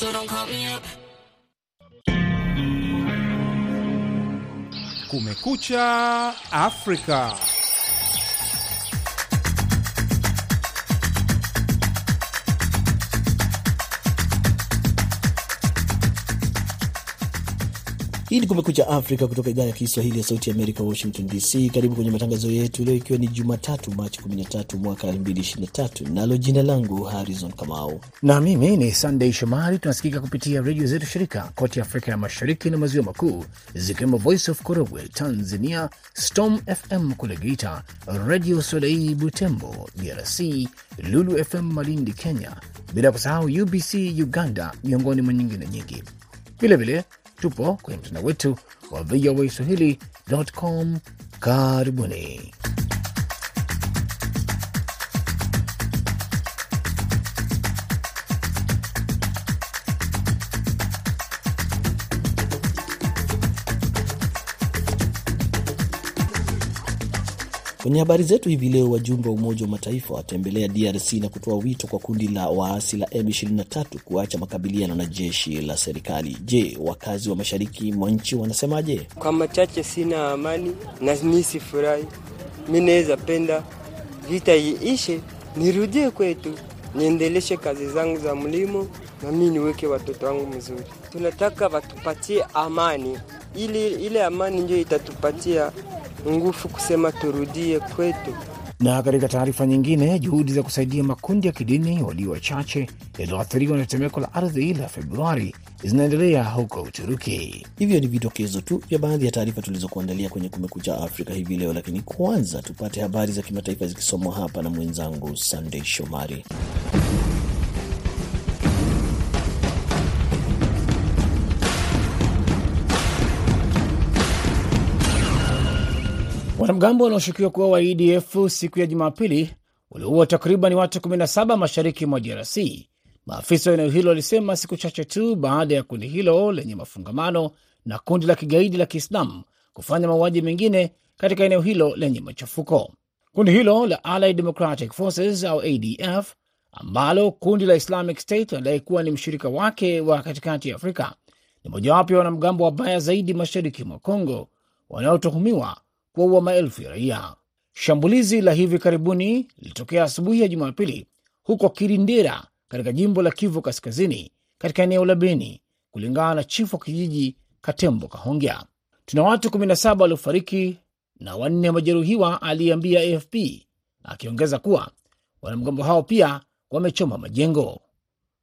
so don't call me up. Kumekucha Afrika. Hii ni Kumekucha Afrika kutoka idhaa ya Kiswahili ya Sauti Amerika, Washington DC. Karibu kwenye matangazo yetu leo, ikiwa ni Jumatatu Machi 13 mwaka 2023, nalo jina langu Harrison Kamau na mimi ni sandey Shomari. Tunasikika kupitia redio zetu shirika kote Afrika ya Mashariki na Maziwa Makuu, zikiwemo Voice of Korogwe Tanzania, Storm FM kule Geita, Radio Solei Butembo DRC, Lulu FM Malindi Kenya, bila kusahau UBC Uganda, miongoni mwa nyingine nyingi. Vilevile tupo kwenye mtandao wetu wa VOA Swahili.com. Karibuni. Kwenye habari zetu hivi leo, wajumbe wa Umoja wa Mataifa watembelea DRC na kutoa wito kwa kundi la waasi la M23 kuacha makabiliano na jeshi la serikali. Je, wakazi wa mashariki mwa nchi wanasemaje? Kwa machache, sina amani na mi sifurahi. Mi naweza penda vita iishe, nirudie kwetu, niendeleshe kazi zangu za mlimo na mi niweke watoto wangu mzuri. Tunataka watupatie amani, ili ile amani ndio itatupatia nguvu kusema turudie kwetu. Na katika taarifa nyingine, juhudi za kusaidia makundi ya kidini walio wachache yaliyoathiriwa na tetemeko la ardhi la Februari zinaendelea huko Uturuki. Hivyo ni vidokezo tu vya baadhi ya taarifa tulizokuandalia kwenye Kumekucha Afrika hivi leo, lakini kwanza tupate habari za kimataifa zikisomwa hapa na mwenzangu Sandey Shomari. Wanamgambo wanaoshukiwa kuwa wa ADF siku ya Jumapili waliua takriban watu 17 mashariki mwa DRC. Maafisa wa eneo hilo walisema siku chache tu baada ya kundi hilo lenye mafungamano na kundi la kigaidi la Kiislamu kufanya mauaji mengine katika eneo hilo lenye machafuko. Kundi hilo la Allied Democratic Forces au ADF, ambalo kundi la Islamic State linadai kuwa ni mshirika wake wa katikati ya Afrika, ni mojawapo ya wanamgambo wabaya zaidi mashariki mwa Congo wanaotuhumiwa kuwaua maelfu ya raia. Shambulizi la hivi karibuni lilitokea asubuhi ya Jumapili huko Kirindira katika jimbo la Kivu Kaskazini, katika eneo la Beni, kulingana na chifu wa kijiji Katembo Kahongya. Tuna watu 17 waliofariki na wanne wamejeruhiwa, aliyeambia AFP, akiongeza kuwa wanamgambo hao pia wamechoma majengo.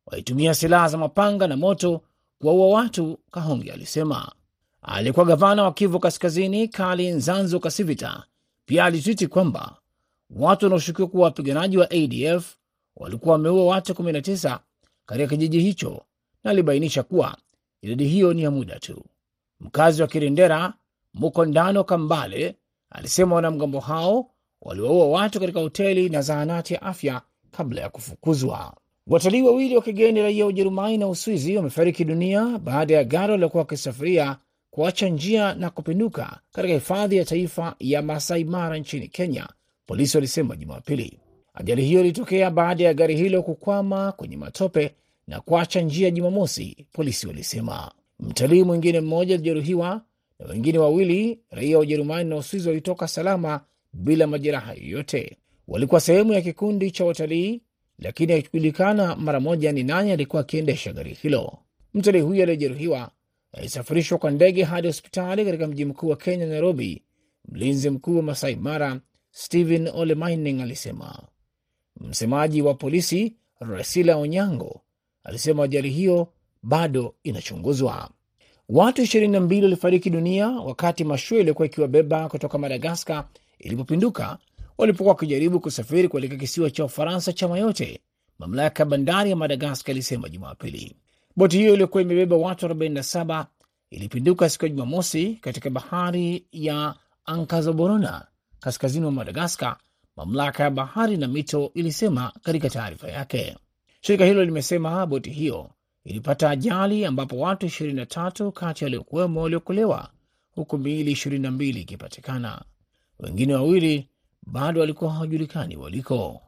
Walitumia silaha za mapanga na moto kuwaua watu, Kahongya alisema. Aliyekuwa gavana wa Kivu Kaskazini Kali Nzanzo Kasivita pia alitwiti kwamba watu wanaoshukiwa kuwa wapiganaji wa ADF walikuwa wameua watu 19 katika kijiji hicho, na alibainisha kuwa idadi hiyo ni ya muda tu. Mkazi wa Kirindera Mukondano Kambale alisema wanamgambo hao waliwaua watu katika hoteli na zahanati ya afya kabla ya kufukuzwa. Watalii wawili wa kigeni raia wa Ujerumani na Uswizi wamefariki dunia baada ya gari waliokuwa wakisafiria kuacha njia na kupinduka katika hifadhi ya taifa ya Masai Mara nchini Kenya, polisi walisema Jumapili. Ajali hiyo ilitokea baada ya gari hilo kukwama kwenye matope na kuacha njia Jumamosi, polisi walisema. Mtalii mwingine mmoja alijeruhiwa na wengine wawili raia wa Ujerumani na Uswizi walitoka salama bila majeraha yoyote. Walikuwa sehemu ya kikundi cha watalii, lakini haikujulikana mara moja ni nani alikuwa akiendesha gari hilo. Mtalii huyo aliyejeruhiwa alisafirishwa kwa ndege hadi hospitali katika mji mkuu wa Kenya, Nairobi. Mlinzi mkuu wa Masai Mara Stephen Ole Mining alisema. Msemaji wa polisi Rasila Onyango alisema ajali hiyo bado inachunguzwa. Watu 22 walifariki dunia wakati mashua iliyokuwa ikiwabeba kutoka Madagaskar ilipopinduka walipokuwa wakijaribu kusafiri kuelekea kisiwa cha Ufaransa cha Mayote, mamlaka ya bandari ya Madagaskar ilisema Jumapili. Boti hiyo iliyokuwa imebeba watu 47 ilipinduka siku ya Jumamosi katika bahari ya Ankazoborona, kaskazini mwa Madagaskar, mamlaka ya bahari na mito ilisema katika taarifa yake. Shirika hilo limesema boti hiyo ilipata ajali ambapo watu 23 kati waliokuwemo waliokolewa, huku miili 22 ikipatikana. Wengine wawili bado walikuwa hawajulikani waliko.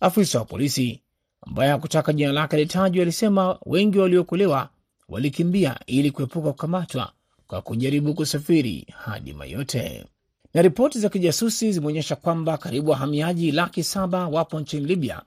Afisa wa polisi ambaye hakutaka jina lake litajwa alisema wengi waliokolewa walikimbia ili kuepuka kukamatwa kwa kujaribu kusafiri hadi Mayote. Na ripoti za kijasusi zimeonyesha kwamba karibu wahamiaji laki saba wapo nchini Libya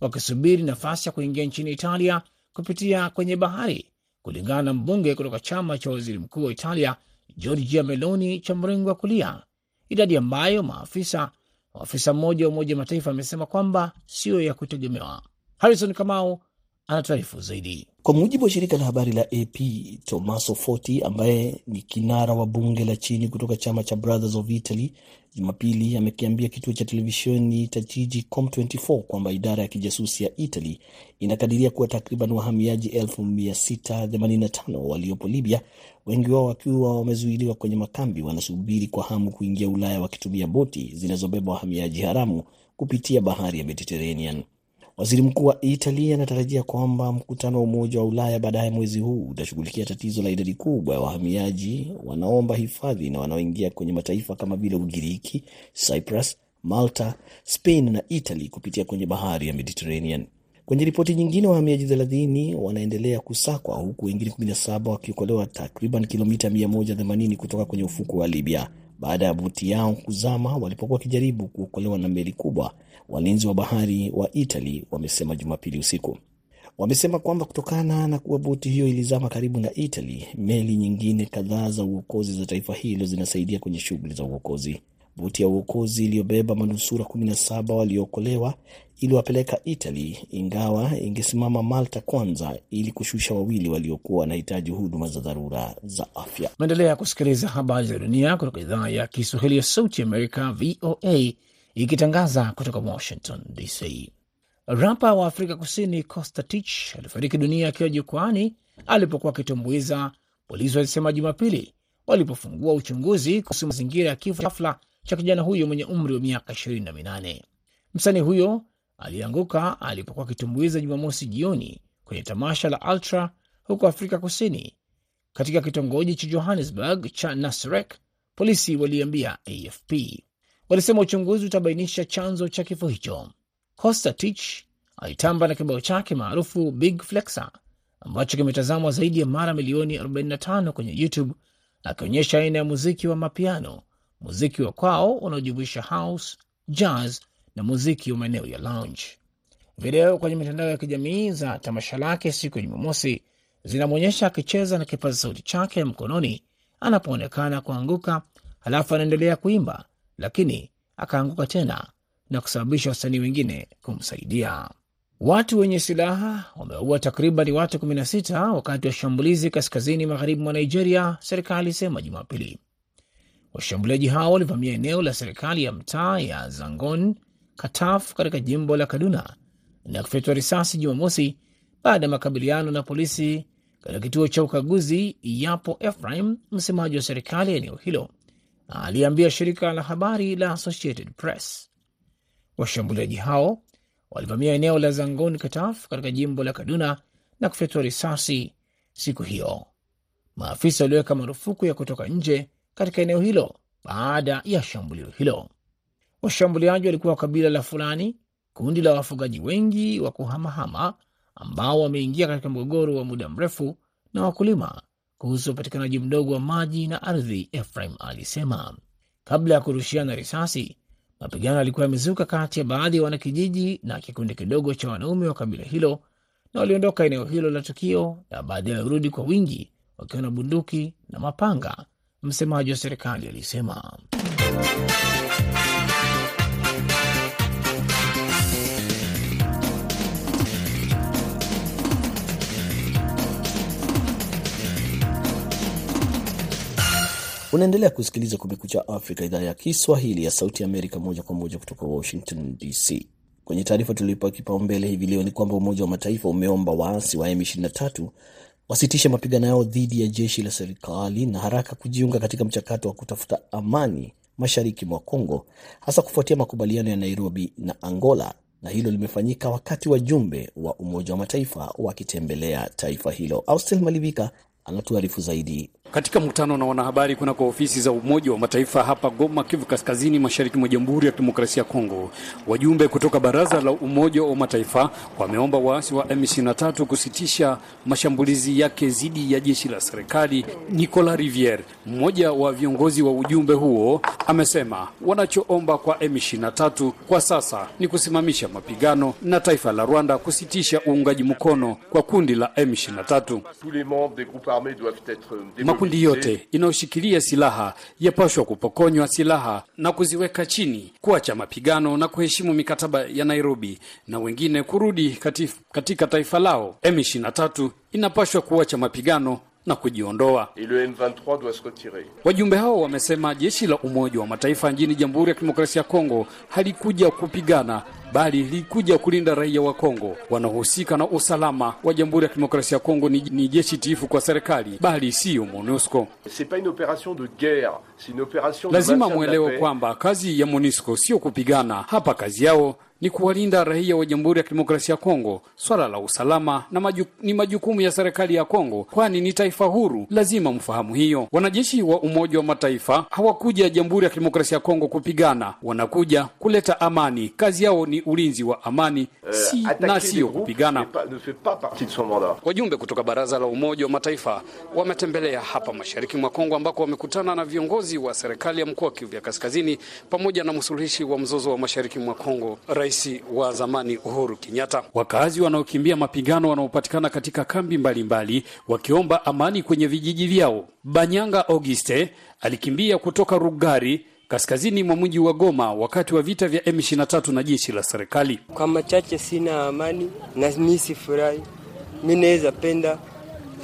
wakisubiri nafasi ya kuingia nchini Italia kupitia kwenye bahari, kulingana na mbunge kutoka chama cha waziri mkuu wa Italia Giorgia Meloni cha mrengo wa kulia, idadi ambayo maafisa maafisa mmoja wa Umoja Mataifa amesema kwamba siyo ya kutegemewa. Harrison Kamau anatuarifu zaidi. Kwa mujibu wa shirika la habari la AP, Tommaso Forti ambaye ni kinara wa bunge la chini kutoka chama cha Brothers of Italy Jumapili amekiambia kituo cha televisheni cha jiji Com24 kwamba idara ya kijasusi ya Italy inakadiria kuwa takriban wahamiaji 685 waliopo Libya, wengi wao wakiwa wamezuiliwa kwenye makambi, wanasubiri kwa hamu kuingia Ulaya wakitumia boti zinazobeba wahamiaji haramu kupitia bahari ya Mediterranean. Waziri mkuu wa Italy anatarajia kwamba mkutano wa Umoja wa Ulaya baadaye mwezi huu utashughulikia tatizo la idadi kubwa ya wahamiaji wanaomba hifadhi na wanaoingia kwenye mataifa kama vile Ugiriki, Cyprus, Malta, Spain na Italy kupitia kwenye bahari ya Mediterranean. Kwenye ripoti nyingine, wahamiaji 30 wanaendelea kusakwa huku wengine 17 wakiokolewa takriban kilomita 180 kutoka kwenye ufuko wa Libya baada ya boti yao kuzama walipokuwa wakijaribu kuokolewa na meli kubwa. Walinzi wa bahari wa Italy wamesema Jumapili usiku. Wamesema kwamba kutokana na kuwa boti hiyo ilizama karibu na Italy, meli nyingine kadhaa za uokozi za taifa hilo zinasaidia kwenye shughuli za uokozi. Boti ya uokozi iliyobeba manusura 17 waliookolewa iliwapeleka Italy, ingawa ingesimama Malta kwanza ili kushusha wawili waliokuwa wanahitaji huduma za dharura za afya. Maendelea kusikiliza habari za dunia kutoka idhaa ya Kiswahili ya Sauti Amerika, VOA, ikitangaza kutoka Washington DC. Rapa wa Afrika Kusini Costa Titch alifariki dunia akiwa jukwani alipokuwa akitumbuiza, polisi walisema Jumapili walipofungua uchunguzi kuhusu mazingira ya kifo ghafla cha kijana huyo mwenye umri wa miaka ishirini na minane. Msanii huyo alianguka alipokuwa akitumbuiza Jumamosi jioni kwenye tamasha la Ultra huko Afrika Kusini, katika kitongoji cha Johannesburg cha Nasrec. Polisi waliambia AFP walisema uchunguzi utabainisha chanzo cha kifo hicho. Costa Tich alitamba na kibao chake maarufu Big Flexer ambacho kimetazamwa zaidi ya mara milioni 45 kwenye YouTube, akionyesha aina ya muziki wa mapiano, muziki wa kwao unaojumuisha house, jazz na muziki wa maeneo ya lounge. Video kwenye mitandao ya kijamii za tamasha lake siku ya Jumamosi zinamwonyesha akicheza na kipaza sauti chake mkononi anapoonekana kuanguka, halafu anaendelea kuimba, lakini akaanguka tena na kusababisha wasanii wengine kumsaidia. Watu wenye silaha wameua takriban watu 16 wakati wa shambulizi kaskazini magharibi mwa Nigeria, serikali isema Jumapili. Washambuliaji hao walivamia eneo la serikali ya mtaa ya Zangon Kataf katika jimbo la Kaduna na kufyatua risasi Jumamosi baada ya makabiliano na polisi katika kituo cha ukaguzi. Yapo Ephraim, msemaji wa serikali ya eneo hilo, aliambia shirika la habari la Associated Press washambuliaji hao walivamia eneo la Zangon Kataf katika jimbo la Kaduna na kufyatua risasi siku hiyo. Maafisa waliweka marufuku ya kutoka nje katika eneo hilo baada ya shambulio hilo. Washambuliaji walikuwa kabila la Fulani, kundi la wafugaji wengi wa kuhamahama ambao wameingia katika mgogoro wa muda mrefu na wakulima kuhusu upatikanaji mdogo wa maji na ardhi. Efraim alisema kabla ya kurushiana risasi mapigano yalikuwa yamezuka kati ya baadhi ya wanakijiji na kikundi kidogo cha wanaume wa kabila hilo, na waliondoka eneo hilo la tukio na baadaye walirudi kwa wingi wakiwa na bunduki na mapanga, msemaji wa serikali alisema. Unaendelea kusikiliza Kumekucha Afrika, idhaa ya Kiswahili ya Sauti ya Amerika, moja kwa moja kutoka Washington DC. Kwenye taarifa tulioipa kipaumbele hivi leo ni kwamba Umoja wa Mataifa umeomba waasi wa M23 wasitishe mapigano yao dhidi ya jeshi la serikali na haraka kujiunga katika mchakato wa kutafuta amani mashariki mwa Kongo, hasa kufuatia makubaliano ya Nairobi na Angola, na hilo limefanyika wakati wajumbe wa Umoja wa Mataifa wakitembelea taifa hilo. Austel Malivika anatuarifu zaidi. Katika mkutano na wanahabari kunako ofisi za Umoja wa Mataifa hapa Goma, Kivu Kaskazini, mashariki mwa Jamhuri ya Kidemokrasia ya Kongo, wajumbe kutoka Baraza la Umoja wa Mataifa wameomba waasi wa M23 kusitisha mashambulizi yake dhidi ya jeshi la serikali. Nicolas Riviere, mmoja wa viongozi wa ujumbe huo, amesema wanachoomba kwa M23 kwa sasa ni kusimamisha mapigano na taifa la Rwanda kusitisha uungaji mkono kwa kundi la M23. Makundi yote inayoshikilia silaha yapashwa kupokonywa silaha na kuziweka chini, kuacha mapigano na kuheshimu mikataba ya Nairobi, na wengine kurudi katika taifa lao. M23 inapashwa kuacha mapigano na kujiondoa. Wajumbe hao wamesema jeshi la Umoja wa Mataifa nchini Jamhuri ya Kidemokrasia ya Kongo halikuja kupigana bali lilikuja kulinda raia wa Kongo. Wanaohusika na usalama wa Jamhuri ya Kidemokrasia ya Kongo ni, ni jeshi tiifu kwa serikali, bali siyo MONUSCO. Lazima mwelewe kwamba kazi ya MONUSCO sio kupigana hapa, kazi yao ni kuwalinda raia wa Jamhuri ya Kidemokrasia ya Kongo. Swala la usalama na maju, ni majukumu ya serikali ya Kongo, kwani ni taifa huru. Lazima mfahamu hiyo. Wanajeshi wa Umoja wa Mataifa hawakuja Jamhuri ya Kidemokrasia ya Kongo kupigana, wanakuja kuleta amani. Kazi yao ni ulinzi wa amani si, uh, na sio kupigana. Wajumbe kutoka Baraza la Umoja wa Mataifa wametembelea hapa mashariki mwa Kongo, ambako wamekutana na viongozi wa serikali ya mkoa wa Kivu ya Kaskazini pamoja na msuluhishi wa mzozo wa mashariki mwa Kongo Rais wa zamani Uhuru Kenyatta. Wakazi wanaokimbia mapigano wanaopatikana katika kambi mbalimbali mbali, wakiomba amani kwenye vijiji vyao. Banyanga Auguste alikimbia kutoka Rugari kaskazini mwa mji wa Goma wakati wa vita vya M23 na jeshi la serikali. Kwa machache sina amani na mi sifurahi. Mi naweza penda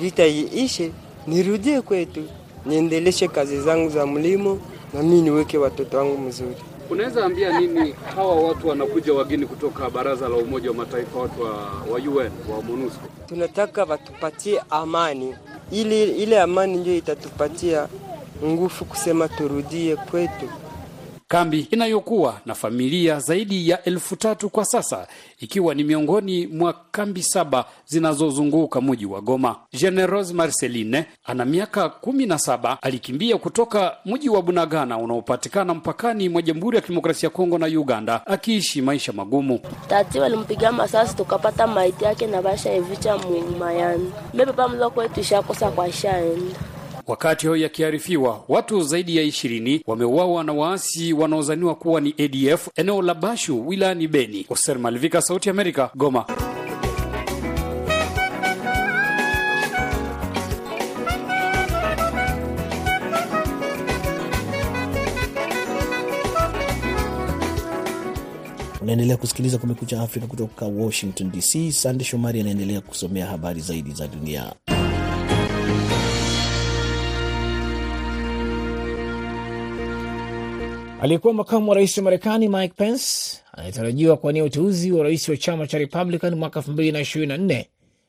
vita iishe, nirudie kwetu, niendeleshe kazi zangu za mlimo na mi niweke watoto wangu mzuri. Unaweza ambia nini hawa watu wanakuja wageni kutoka baraza la Umoja wa Mataifa, watu wa, wa UN wa MONUSCO? Tunataka watupatie amani, ili ile amani ndio itatupatia nguvu kusema turudie kwetu. Kambi inayokuwa na familia zaidi ya elfu tatu kwa sasa ikiwa ni miongoni mwa kambi saba zinazozunguka mji wa Goma. Generose Marceline ana miaka kumi na saba, alikimbia kutoka mji wa Bunagana unaopatikana mpakani mwa Jamhuri ya Kidemokrasia ya Kongo na Uganda, akiishi maisha magumu. Tati walimpiga masasi tukapata maiti yake na basha evicha mumayani mlo kwetu ishakosa kwa shaenda Wakati hayo yakiarifiwa, watu zaidi ya ishirini wameuawa na waasi wanaozaniwa kuwa ni ADF eneo la Bashu wilayani Beni. Oser Malivika, Sauti Amerika, Goma. Unaendelea kusikiliza Kumekucha Afrika kutoka Washington DC. Sande Shomari anaendelea kusomea habari zaidi za dunia. Aliyekuwa makamu wa rais wa Marekani Mike Pence anayetarajiwa kuwania uteuzi wa rais wa chama cha Republican mwaka 2024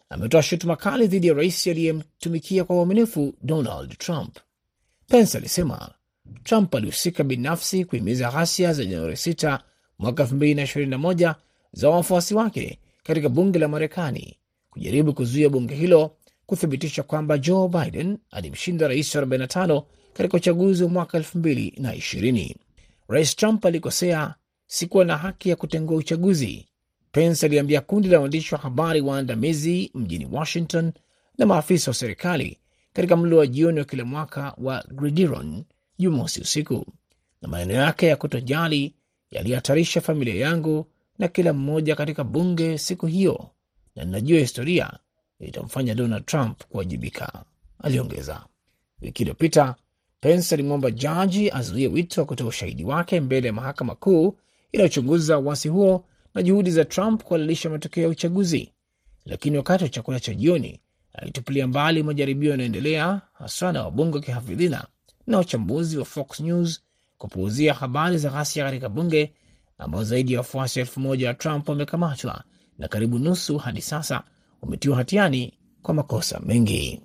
ametoa shutuma kali dhidi ya rais aliyemtumikia kwa uaminifu Donald Trump. Pence alisema Trump alihusika binafsi kuhimiza ghasia za Januari 6 mwaka 2021 za wafuasi wake katika bunge la Marekani, kujaribu kuzuia bunge hilo kuthibitisha kwamba Joe Biden alimshinda rais wa 45 katika uchaguzi wa mwaka 2020. Rais Trump alikosea, sikuwa na haki ya kutengua uchaguzi, Pence aliambia kundi la waandishi wa habari waandamizi mjini Washington na maafisa wa serikali katika mlo wa jioni wa kila mwaka wa Gridiron Jumamosi usiku. Na maneno yake ya kutojali yalihatarisha familia yangu na kila mmoja katika bunge siku hiyo, na ninajua historia itamfanya Donald Trump kuwajibika, aliongeza. Wiki iliyopita Pence alimwomba jaji azuie wito wa kutoa ushahidi wake mbele ya mahakama kuu inayochunguza uasi huo na juhudi za Trump kuhalalisha matokeo ya uchaguzi, lakini wakati wa chakula cha jioni alitupilia mbali majaribio yanayoendelea haswa na wabunge wa kihafidhina na wachambuzi wa Fox News kupuuzia habari za ghasia katika bunge ambao zaidi ya wafuasi elfu moja wa Trump wamekamatwa na karibu nusu hadi sasa wametiwa hatiani kwa makosa mengi.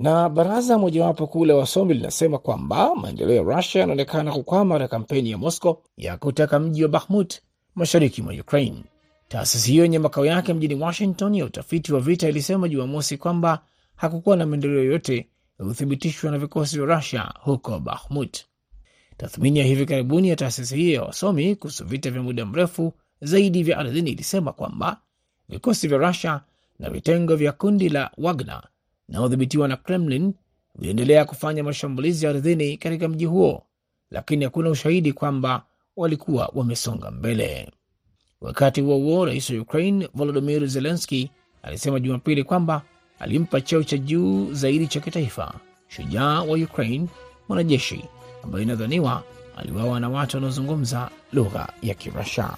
Na baraza mojawapo kuu la wasomi linasema kwamba maendeleo ya Rusia yanaonekana kukwama katika kampeni ya Moscow ya kutaka mji wa Bahmut mashariki mwa Ukraine. Taasisi hiyo yenye makao yake mjini Washington ya utafiti wa vita ilisema Jumamosi kwamba hakukuwa na maendeleo yoyote ulithibitishwa na vikosi vya Rusia huko Bahmut. Tathmini ya hivi karibuni ya taasisi hiyo ya wasomi kuhusu vita vya muda mrefu zaidi vya ardhini ilisema kwamba vikosi vya Rusia na vitengo vya kundi la Wagner naodhibitiwa na Kremlin viliendelea kufanya mashambulizi ya ardhini katika mji huo, lakini hakuna ushahidi kwamba walikuwa wamesonga mbele. Wakati huo huo, rais wa Ukraine Volodimir Zelenski alisema Jumapili kwamba alimpa cheo cha juu zaidi cha kitaifa shujaa wa Ukraine, mwanajeshi ambaye inadhaniwa aliwawa na watu wanaozungumza lugha ya Kirasha.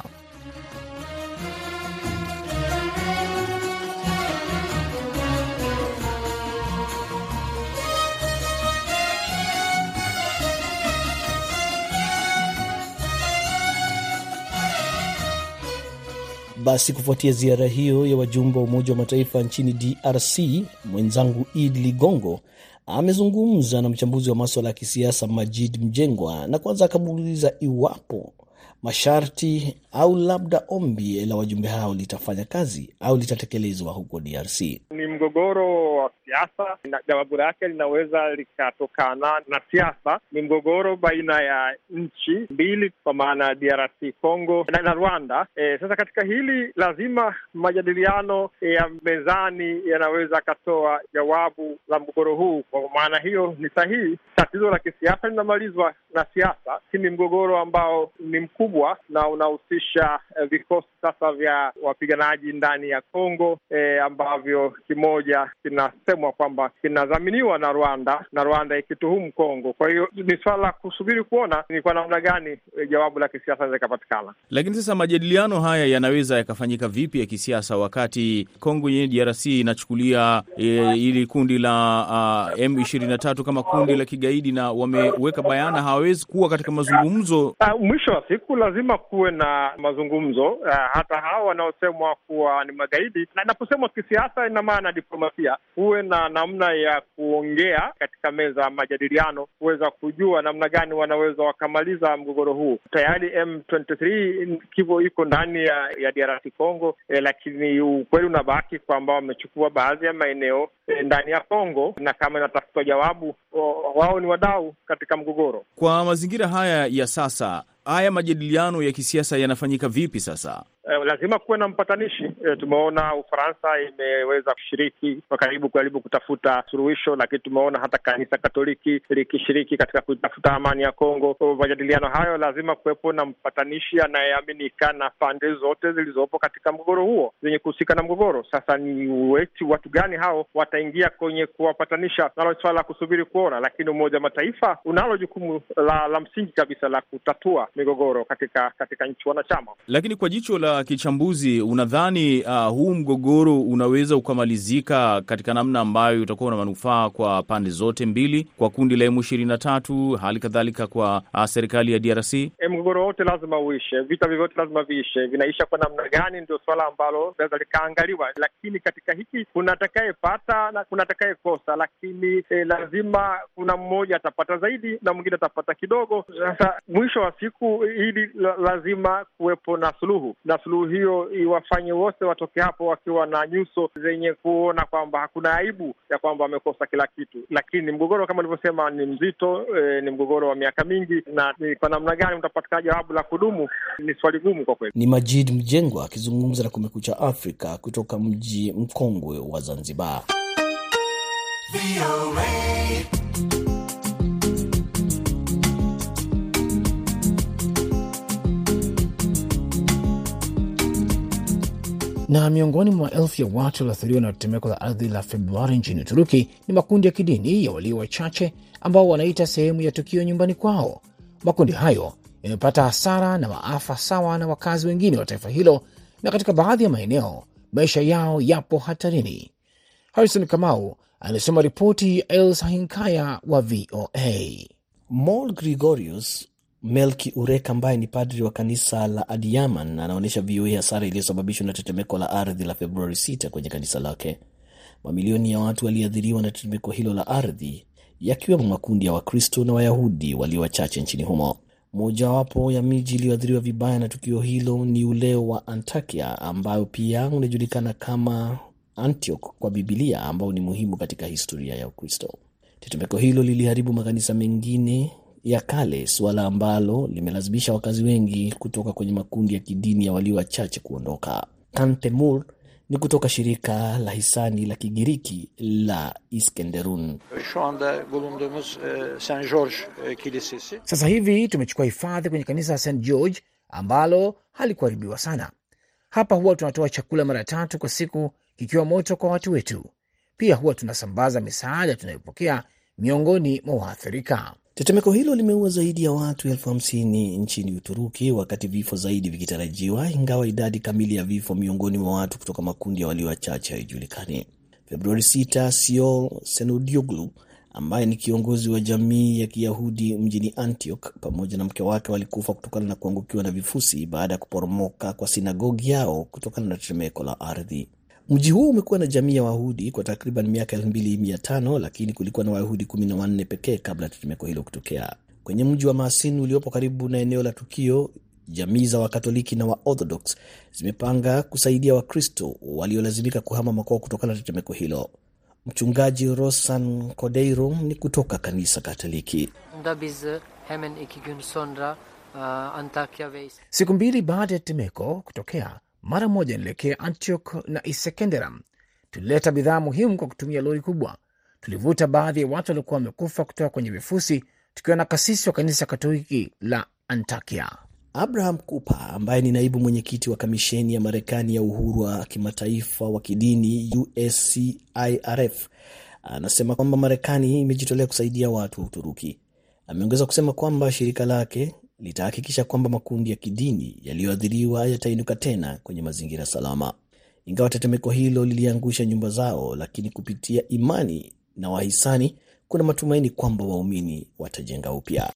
Basi kufuatia ziara hiyo ya wajumbe wa Umoja wa Mataifa nchini DRC, mwenzangu Id Ligongo amezungumza na mchambuzi wa maswala ya kisiasa Majid Mjengwa, na kwanza akamuuliza iwapo masharti au labda ombi la wajumbe hao litafanya kazi au litatekelezwa huko DRC. Ni mgogoro wa siasa, jawabu lake linaweza likatokana na siasa. Ni mgogoro baina ya nchi mbili, kwa maana ya DRC Congo na, na Rwanda. E, sasa katika hili lazima majadiliano ya mezani yanaweza akatoa jawabu la mgogoro huu. Kwa maana hiyo ni sahihi, tatizo la kisiasa linamalizwa na siasa. Hii ni mgogoro ambao ni mkubwa na unahusisha eh, vikosi sasa vya wapiganaji ndani ya Kongo eh, ambavyo kimoja kinasemwa kwamba kinadhaminiwa na Rwanda na Rwanda ikituhumu Kongo. Kwa hiyo ni swala la kusubiri kuona ni kwa namna gani eh, jawabu la kisiasa ikapatikana. Lakini sasa majadiliano haya yanaweza yakafanyika vipi ya kisiasa wakati Kongo yenye DRC inachukulia eh, ili kundi la uh, M23 kama kundi la kigaidi na wameweka bayana hawawezi kuwa katika mazungumzo. Uh, mwisho wa siku lazima kuwe na mazungumzo uh, hata hao wanaosemwa kuwa ni magaidi, na inaposemwa kisiasa ina maana diplomasia, kuwe na namna ya kuongea katika meza ya majadiliano, kuweza kujua namna gani wanaweza wakamaliza mgogoro huu. Tayari M23 kivo iko ndani ya, ya DRC Congo eh, lakini ukweli unabaki kwamba wamechukua baadhi ya maeneo ndani ya Kongo, na kama inatafutwa jawabu, wao ni wadau katika mgogoro. Kwa mazingira haya ya sasa, haya majadiliano ya kisiasa yanafanyika vipi sasa? Eh, lazima kuwe na mpatanishi. Eh, tumeona Ufaransa imeweza kushiriki kwa karibu kujaribu kutafuta suluhisho, lakini tumeona hata kanisa Katoliki likishiriki katika kutafuta amani ya Kongo. Majadiliano hayo lazima kuwepo na mpatanishi anayeaminika na pande zote zilizopo katika mgogoro huo zenye kuhusika na mgogoro. Sasa ni weti watu gani hao wataingia kwenye kuwapatanisha, nalo swala la kusubiri kuona, lakini Umoja wa Mataifa unalo jukumu la, la msingi kabisa la kutatua migogoro katika katika nchi wanachama. Lakini kwa jicho la kichambuzi, unadhani uh, huu mgogoro unaweza ukamalizika katika namna ambayo utakuwa na manufaa kwa pande zote mbili, kwa kundi la M23 hali kadhalika kwa uh, serikali ya DRC? E, mgogoro wote lazima uishe, vita vyovyote lazima viishe. Vinaisha kwa namna gani, ndio swala ambalo linaweza likaangaliwa, lakini katika hiki kuna atakayepata na kuna atakayekosa, lakini e, lazima kuna mmoja atapata zaidi na mwingine atapata kidogo. Sasa mwisho wa siku hili la, lazima kuwepo na suluhu na suluhu hiyo iwafanye wote watoke hapo wakiwa na nyuso zenye kuona kwamba hakuna aibu ya kwamba wamekosa kila kitu. Lakini mgogoro kama ulivyosema ni mzito e, ni mgogoro wa miaka mingi, na ni kwa namna gani mtapatikana jawabu la kudumu ni swali gumu kwa kweli. Ni Majid Mjengwa akizungumza na Kumekucha Afrika kutoka mji mkongwe wa Zanzibar. Na miongoni mwa maelfu ya watu walioathiriwa na tetemeko la ardhi la Februari nchini Uturuki ni makundi ya kidini ya walio wachache ambao wanaita sehemu ya tukio nyumbani kwao. Makundi hayo yamepata hasara na maafa sawa na wakazi wengine wa taifa hilo, na katika baadhi ya maeneo maisha yao yapo hatarini. Harrison Kamau anasoma ripoti ya Els Hinkaya wa VOA. Mol Gregorius Melki Urek ambaye ni padri wa kanisa la Adiaman anaonyesha VOA hasara iliyosababishwa na tetemeko la ardhi la Februari 6 kwenye kanisa lake. Mamilioni ya watu waliathiriwa na tetemeko hilo la ardhi, yakiwemo makundi ya Wakristo na Wayahudi walio wachache nchini humo. Mojawapo ya miji iliyoathiriwa vibaya na tukio hilo ni ule wa Antakia, ambayo pia unajulikana kama Antioch kwa Bibilia, ambao ni muhimu katika historia ya Ukristo. Tetemeko hilo liliharibu makanisa mengine ya kale, suala ambalo limelazimisha wakazi wengi kutoka kwenye makundi ya kidini ya walio wachache kuondoka. Kantemur ni kutoka shirika la hisani la Kigiriki la Iskenderun. Sasa hivi tumechukua hifadhi kwenye kanisa la St George ambalo halikuharibiwa sana. Hapa huwa tunatoa chakula mara tatu kwa siku kikiwa moto kwa watu wetu. Pia huwa tunasambaza misaada tunayopokea miongoni mwa waathirika. Tetemeko hilo limeua zaidi ya watu elfu hamsini nchini Uturuki, wakati vifo zaidi vikitarajiwa, ingawa idadi kamili ya vifo miongoni mwa watu kutoka makundi ya walio wachache haijulikani. Februari 6 Siol Senodioglu ambaye ni kiongozi wa jamii ya Kiyahudi mjini Antioch pamoja na mke wake walikufa kutokana na kuangukiwa na vifusi baada ya kuporomoka kwa sinagogi yao kutokana na tetemeko la ardhi. Mji huo umekuwa na jamii ya Wayahudi kwa takriban miaka elfu mbili mia tano lakini kulikuwa na Wayahudi kumi na wanne pekee kabla ya tetemeko hilo kutokea. Kwenye mji wa Masin uliopo karibu na eneo la tukio, jamii za Wakatoliki na Waorthodox zimepanga kusaidia Wakristo waliolazimika kuhama makwao kutokana na tetemeko hilo. Mchungaji Rosan Kodeiro ni kutoka kanisa Katoliki. Siku mbili baada ya tetemeko kutokea, mara moja nilekea Antioch na Isekenderam. Tulileta bidhaa muhimu kwa kutumia lori kubwa. Tulivuta baadhi ya watu waliokuwa wamekufa kutoka kwenye vifusi, tukiwa na kasisi wa kanisa Katoliki la Antakia. Abraham Cooper ambaye ni naibu mwenyekiti wa kamisheni ya Marekani ya uhuru wa kimataifa wa kidini USCIRF anasema kwamba Marekani imejitolea kusaidia watu wa Uturuki. Ameongeza kusema kwamba shirika lake litahakikisha kwamba makundi ya kidini yaliyoathiriwa yatainuka tena kwenye mazingira salama. Ingawa tetemeko hilo liliangusha nyumba zao, lakini kupitia imani na wahisani, kuna matumaini kwamba waumini watajenga upya.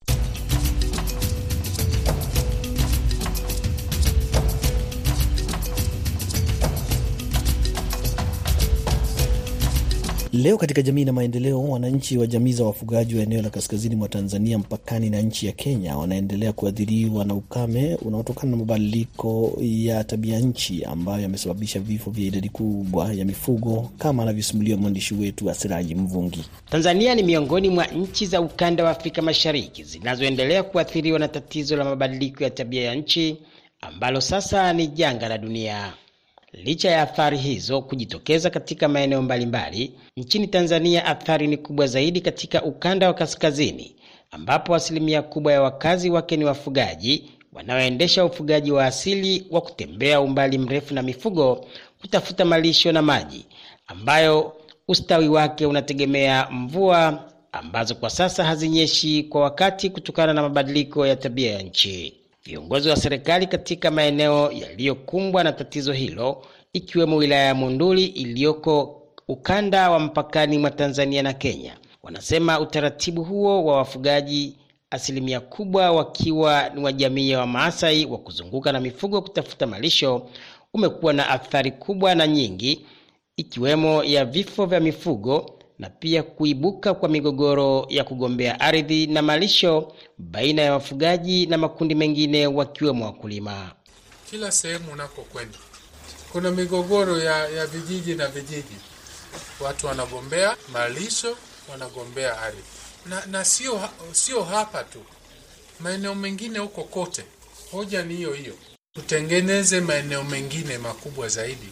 Leo katika jamii na maendeleo, wananchi wa jamii za wafugaji wa eneo la kaskazini mwa Tanzania mpakani na nchi ya Kenya wanaendelea kuathiriwa na ukame unaotokana na mabadiliko ya tabia nchi ambayo yamesababisha vifo vya idadi kubwa ya mifugo kama anavyosimulia mwandishi wetu Asiraji Mvungi. Tanzania ni miongoni mwa nchi za ukanda wa Afrika Mashariki zinazoendelea kuathiriwa na tatizo la mabadiliko ya tabia ya nchi ambalo sasa ni janga la dunia. Licha ya athari hizo kujitokeza katika maeneo mbalimbali nchini Tanzania, athari ni kubwa zaidi katika ukanda wa kaskazini, ambapo asilimia kubwa ya wakazi wake ni wafugaji wanaoendesha ufugaji wa asili wa kutembea umbali mrefu na mifugo kutafuta malisho na maji, ambayo ustawi wake unategemea mvua ambazo kwa sasa hazinyeshi kwa wakati kutokana na mabadiliko ya tabia ya nchi. Viongozi wa serikali katika maeneo yaliyokumbwa na tatizo hilo ikiwemo wilaya ya Monduli iliyoko ukanda wa mpakani mwa Tanzania na Kenya wanasema utaratibu huo wa wafugaji, asilimia kubwa wakiwa ni wa jamii ya Wamaasai wa kuzunguka na mifugo kutafuta malisho, umekuwa na athari kubwa na nyingi, ikiwemo ya vifo vya mifugo na pia kuibuka kwa migogoro ya kugombea ardhi na malisho baina ya wafugaji na makundi mengine wakiwemo wakulima. Kila sehemu unakokwenda kuna migogoro ya, ya vijiji na vijiji, watu wanagombea malisho, wanagombea ardhi na, na sio, sio hapa tu, maeneo mengine huko kote. Hoja ni hiyo hiyo, tutengeneze maeneo mengine makubwa zaidi,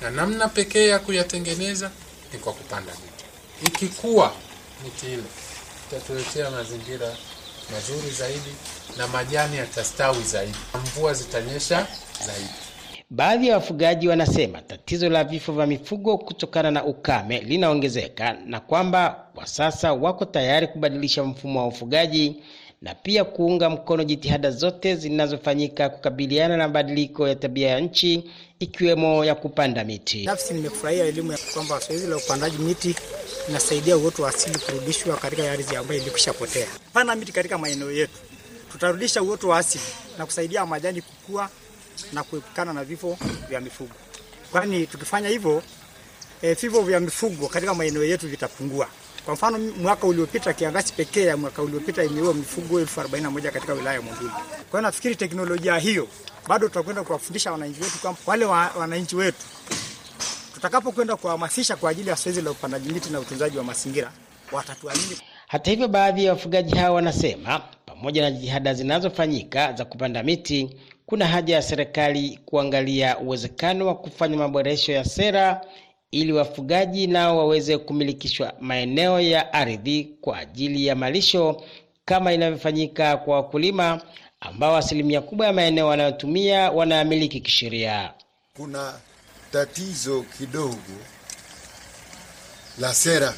na namna pekee ya kuyatengeneza ni kwa kupanda miti. Ikikuwa miti ile itatuletea mazingira mazuri zaidi na majani yatastawi zaidi, mvua zitanyesha zaidi. Baadhi ya wafugaji wanasema tatizo la vifo vya mifugo kutokana na ukame linaongezeka na kwamba kwa sasa wako tayari kubadilisha mfumo wa ufugaji na pia kuunga mkono jitihada zote zinazofanyika kukabiliana na mabadiliko ya tabia ya nchi ikiwemo ya kupanda miti. Nafsi nimefurahia elimu ya kwamba zoezi la upandaji miti inasaidia uoto wa asili kurudishwa katika ardhi ambayo ilikwisha potea. Panda miti katika maeneo yetu, tutarudisha uoto wa asili na kusaidia majani kukua na kuepukana na vifo vya mifugo, kwani tukifanya hivyo e, vifo vya mifugo katika maeneo yetu vitapungua. Kwa mfano mwaka uliopita kiangazi pekee ya mwaka uliopita imeua mifugo elfu arobaini na moja katika wilaya ya Monduli. Kwa hiyo nafikiri teknolojia hiyo bado tutakwenda kuwafundisha wananchi wetu kwamba wale wa, wananchi wetu Tutakapokwenda kuwahamasisha kwa ajili ya zoezi la upandaji miti na utunzaji wa mazingira, watatuamini. Hata hivyo, baadhi ya wafugaji hao wanasema pamoja na jitihada zinazofanyika za kupanda miti, kuna haja ya serikali kuangalia uwezekano wa kufanya maboresho ya sera ili wafugaji nao waweze kumilikishwa maeneo ya ardhi kwa ajili ya malisho kama inavyofanyika kwa wakulima ambao asilimia kubwa ya maeneo wanayotumia wanayamiliki kisheria. Kuna tatizo kidogo la sera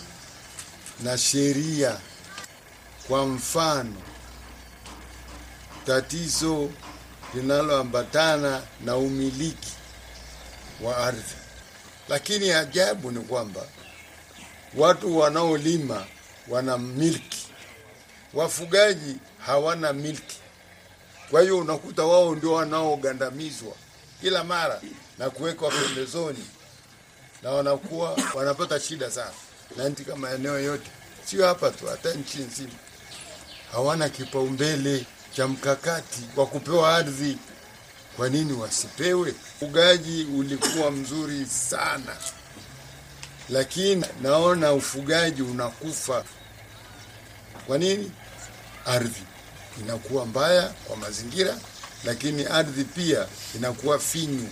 na sheria. Kwa mfano, tatizo linaloambatana na umiliki wa ardhi. Lakini ajabu ni kwamba watu wanaolima wana milki, wafugaji hawana milki. Kwa hiyo unakuta wao ndio wanaogandamizwa kila mara na kuwekwa pembezoni, na wanakuwa wanapata shida sana. Na katika maeneo yote, sio hapa tu, hata nchi nzima hawana kipaumbele cha mkakati wa kupewa ardhi. Kwa nini wasipewe? Ufugaji ulikuwa mzuri sana, lakini naona ufugaji unakufa. Kwa nini? Ardhi inakuwa mbaya kwa mazingira, lakini ardhi pia inakuwa finyu.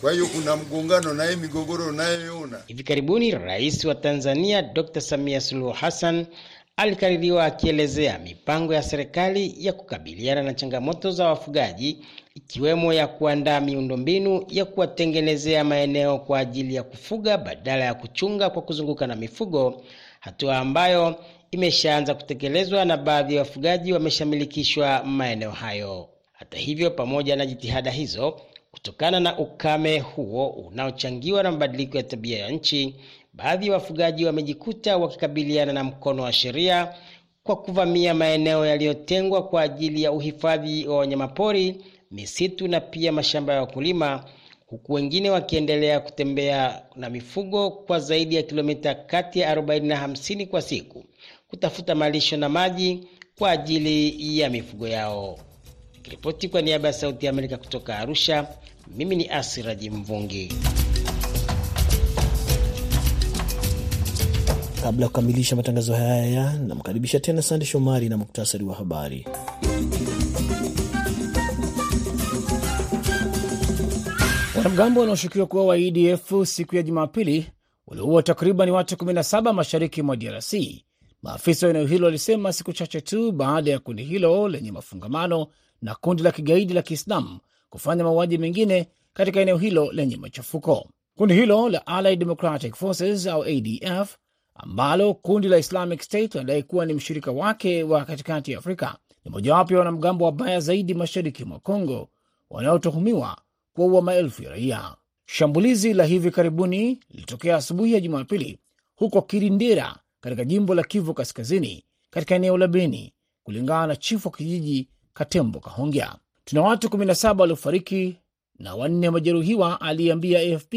Kwa hiyo kuna mgongano naye migogoro unayoona. Hivi karibuni Rais wa Tanzania Dr. Samia Suluhu Hassan alikaririwa akielezea mipango ya serikali ya kukabiliana na changamoto za wafugaji ikiwemo ya kuandaa miundombinu ya kuwatengenezea maeneo kwa ajili ya kufuga badala ya kuchunga kwa kuzunguka na mifugo, hatua ambayo imeshaanza kutekelezwa na baadhi ya wafugaji wameshamilikishwa maeneo hayo. Hata hivyo, pamoja na jitihada hizo, kutokana na ukame huo unaochangiwa na mabadiliko ya tabia ya nchi, baadhi ya wafugaji wamejikuta wakikabiliana na mkono wa sheria kwa kuvamia maeneo yaliyotengwa kwa ajili ya uhifadhi wa wanyamapori, misitu na pia mashamba ya wakulima, huku wengine wakiendelea kutembea na mifugo kwa zaidi ya kilomita kati ya 40 na 50 kwa siku kutafuta malisho na maji kwa ajili ya mifugo yao. Nikiripoti kwa niaba ya Sauti ya Amerika kutoka Arusha, mimi ni Asiraji Mvungi. Kabla ya kukamilisha matangazo haya, namkaribisha tena Sande Shomari na muktasari wa habari. Wanamgambo wanaoshukiwa kuwa wa ADF siku ya Jumapili waliua takriban watu 17 mashariki mwa DRC. Maafisa wa eneo hilo walisema siku chache tu baada ya kundi hilo lenye mafungamano na kundi la kigaidi la Kiislamu kufanya mauaji mengine katika eneo hilo lenye machafuko. Kundi hilo la Allied Democratic Forces au ADF ambalo kundi la Islamic State wanadai kuwa ni mshirika wake wa katikati ya Afrika ni mojawapo ya wanamgambo wabaya zaidi mashariki mwa Congo wanaotuhumiwa kuwaua maelfu ya raia. Shambulizi la hivi karibuni lilitokea asubuhi ya Jumapili huko Kirindira katika jimbo la Kivu Kaskazini, katika eneo la Beni, kulingana na chifu wa kijiji Katembo Kahongya. Tuna watu 17 waliofariki na wanne wamejeruhiwa, aliyeambia AFP,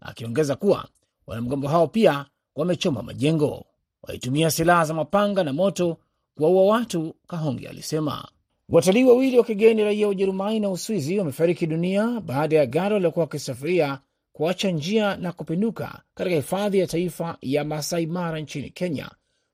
akiongeza kuwa wanamgambo hao pia wamechoma majengo. Walitumia silaha za mapanga na moto kuwaua watu, Kahongya alisema. Watalii wawili wa kigeni raia wa Ujerumani na Uswizi wamefariki dunia baada ya gari waliokuwa wakisafiria kuacha njia na kupinduka katika hifadhi ya taifa ya Masai Mara nchini Kenya,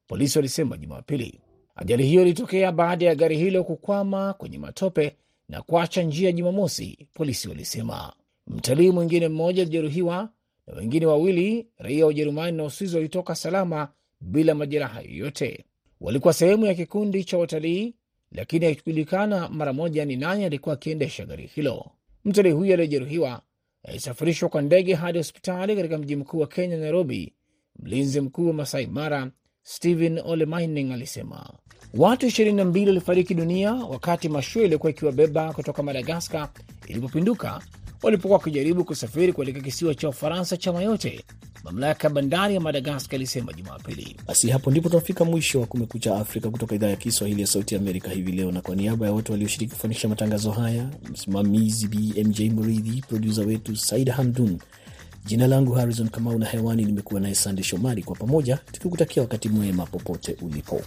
polisi walisema Jumapili. Ajali hiyo ilitokea baada ya gari hilo kukwama kwenye matope na kuacha njia Jumamosi, polisi walisema. Mtalii mwingine mmoja alijeruhiwa na wengine wawili raia wa Ujerumani na Uswizi walitoka salama bila majeraha yoyote. Walikuwa sehemu ya kikundi cha watalii, lakini haikujulikana mara moja ni nani alikuwa akiendesha gari hilo. Mtalii huyo aliyejeruhiwa alisafirishwa kwa ndege hadi hospitali katika mji mkuu wa Kenya, Nairobi. Mlinzi mkuu wa Masai Mara Stephen Ole Mining alisema watu 22 walifariki dunia wakati mashua iliyokuwa ikiwabeba kutoka Madagaskar ilipopinduka walipokuwa wakijaribu kusafiri kuelekea kisiwa cha Ufaransa cha Mayote, Mamlaka ya bandari ya Madagaskar ilisema Jumapili. Basi hapo ndipo tunafika mwisho wa Kumekucha Afrika kutoka idhaa ya Kiswahili ya Sauti ya Amerika hivi leo, na kwa niaba ya wote walioshiriki kufanikisha matangazo haya, msimamizi BMJ Mridhi, produsa wetu Saida Hamdun, jina langu Harrison Kamau na hewani nimekuwa naye Sande Shomari, kwa pamoja tukikutakia wakati mwema popote ulipo.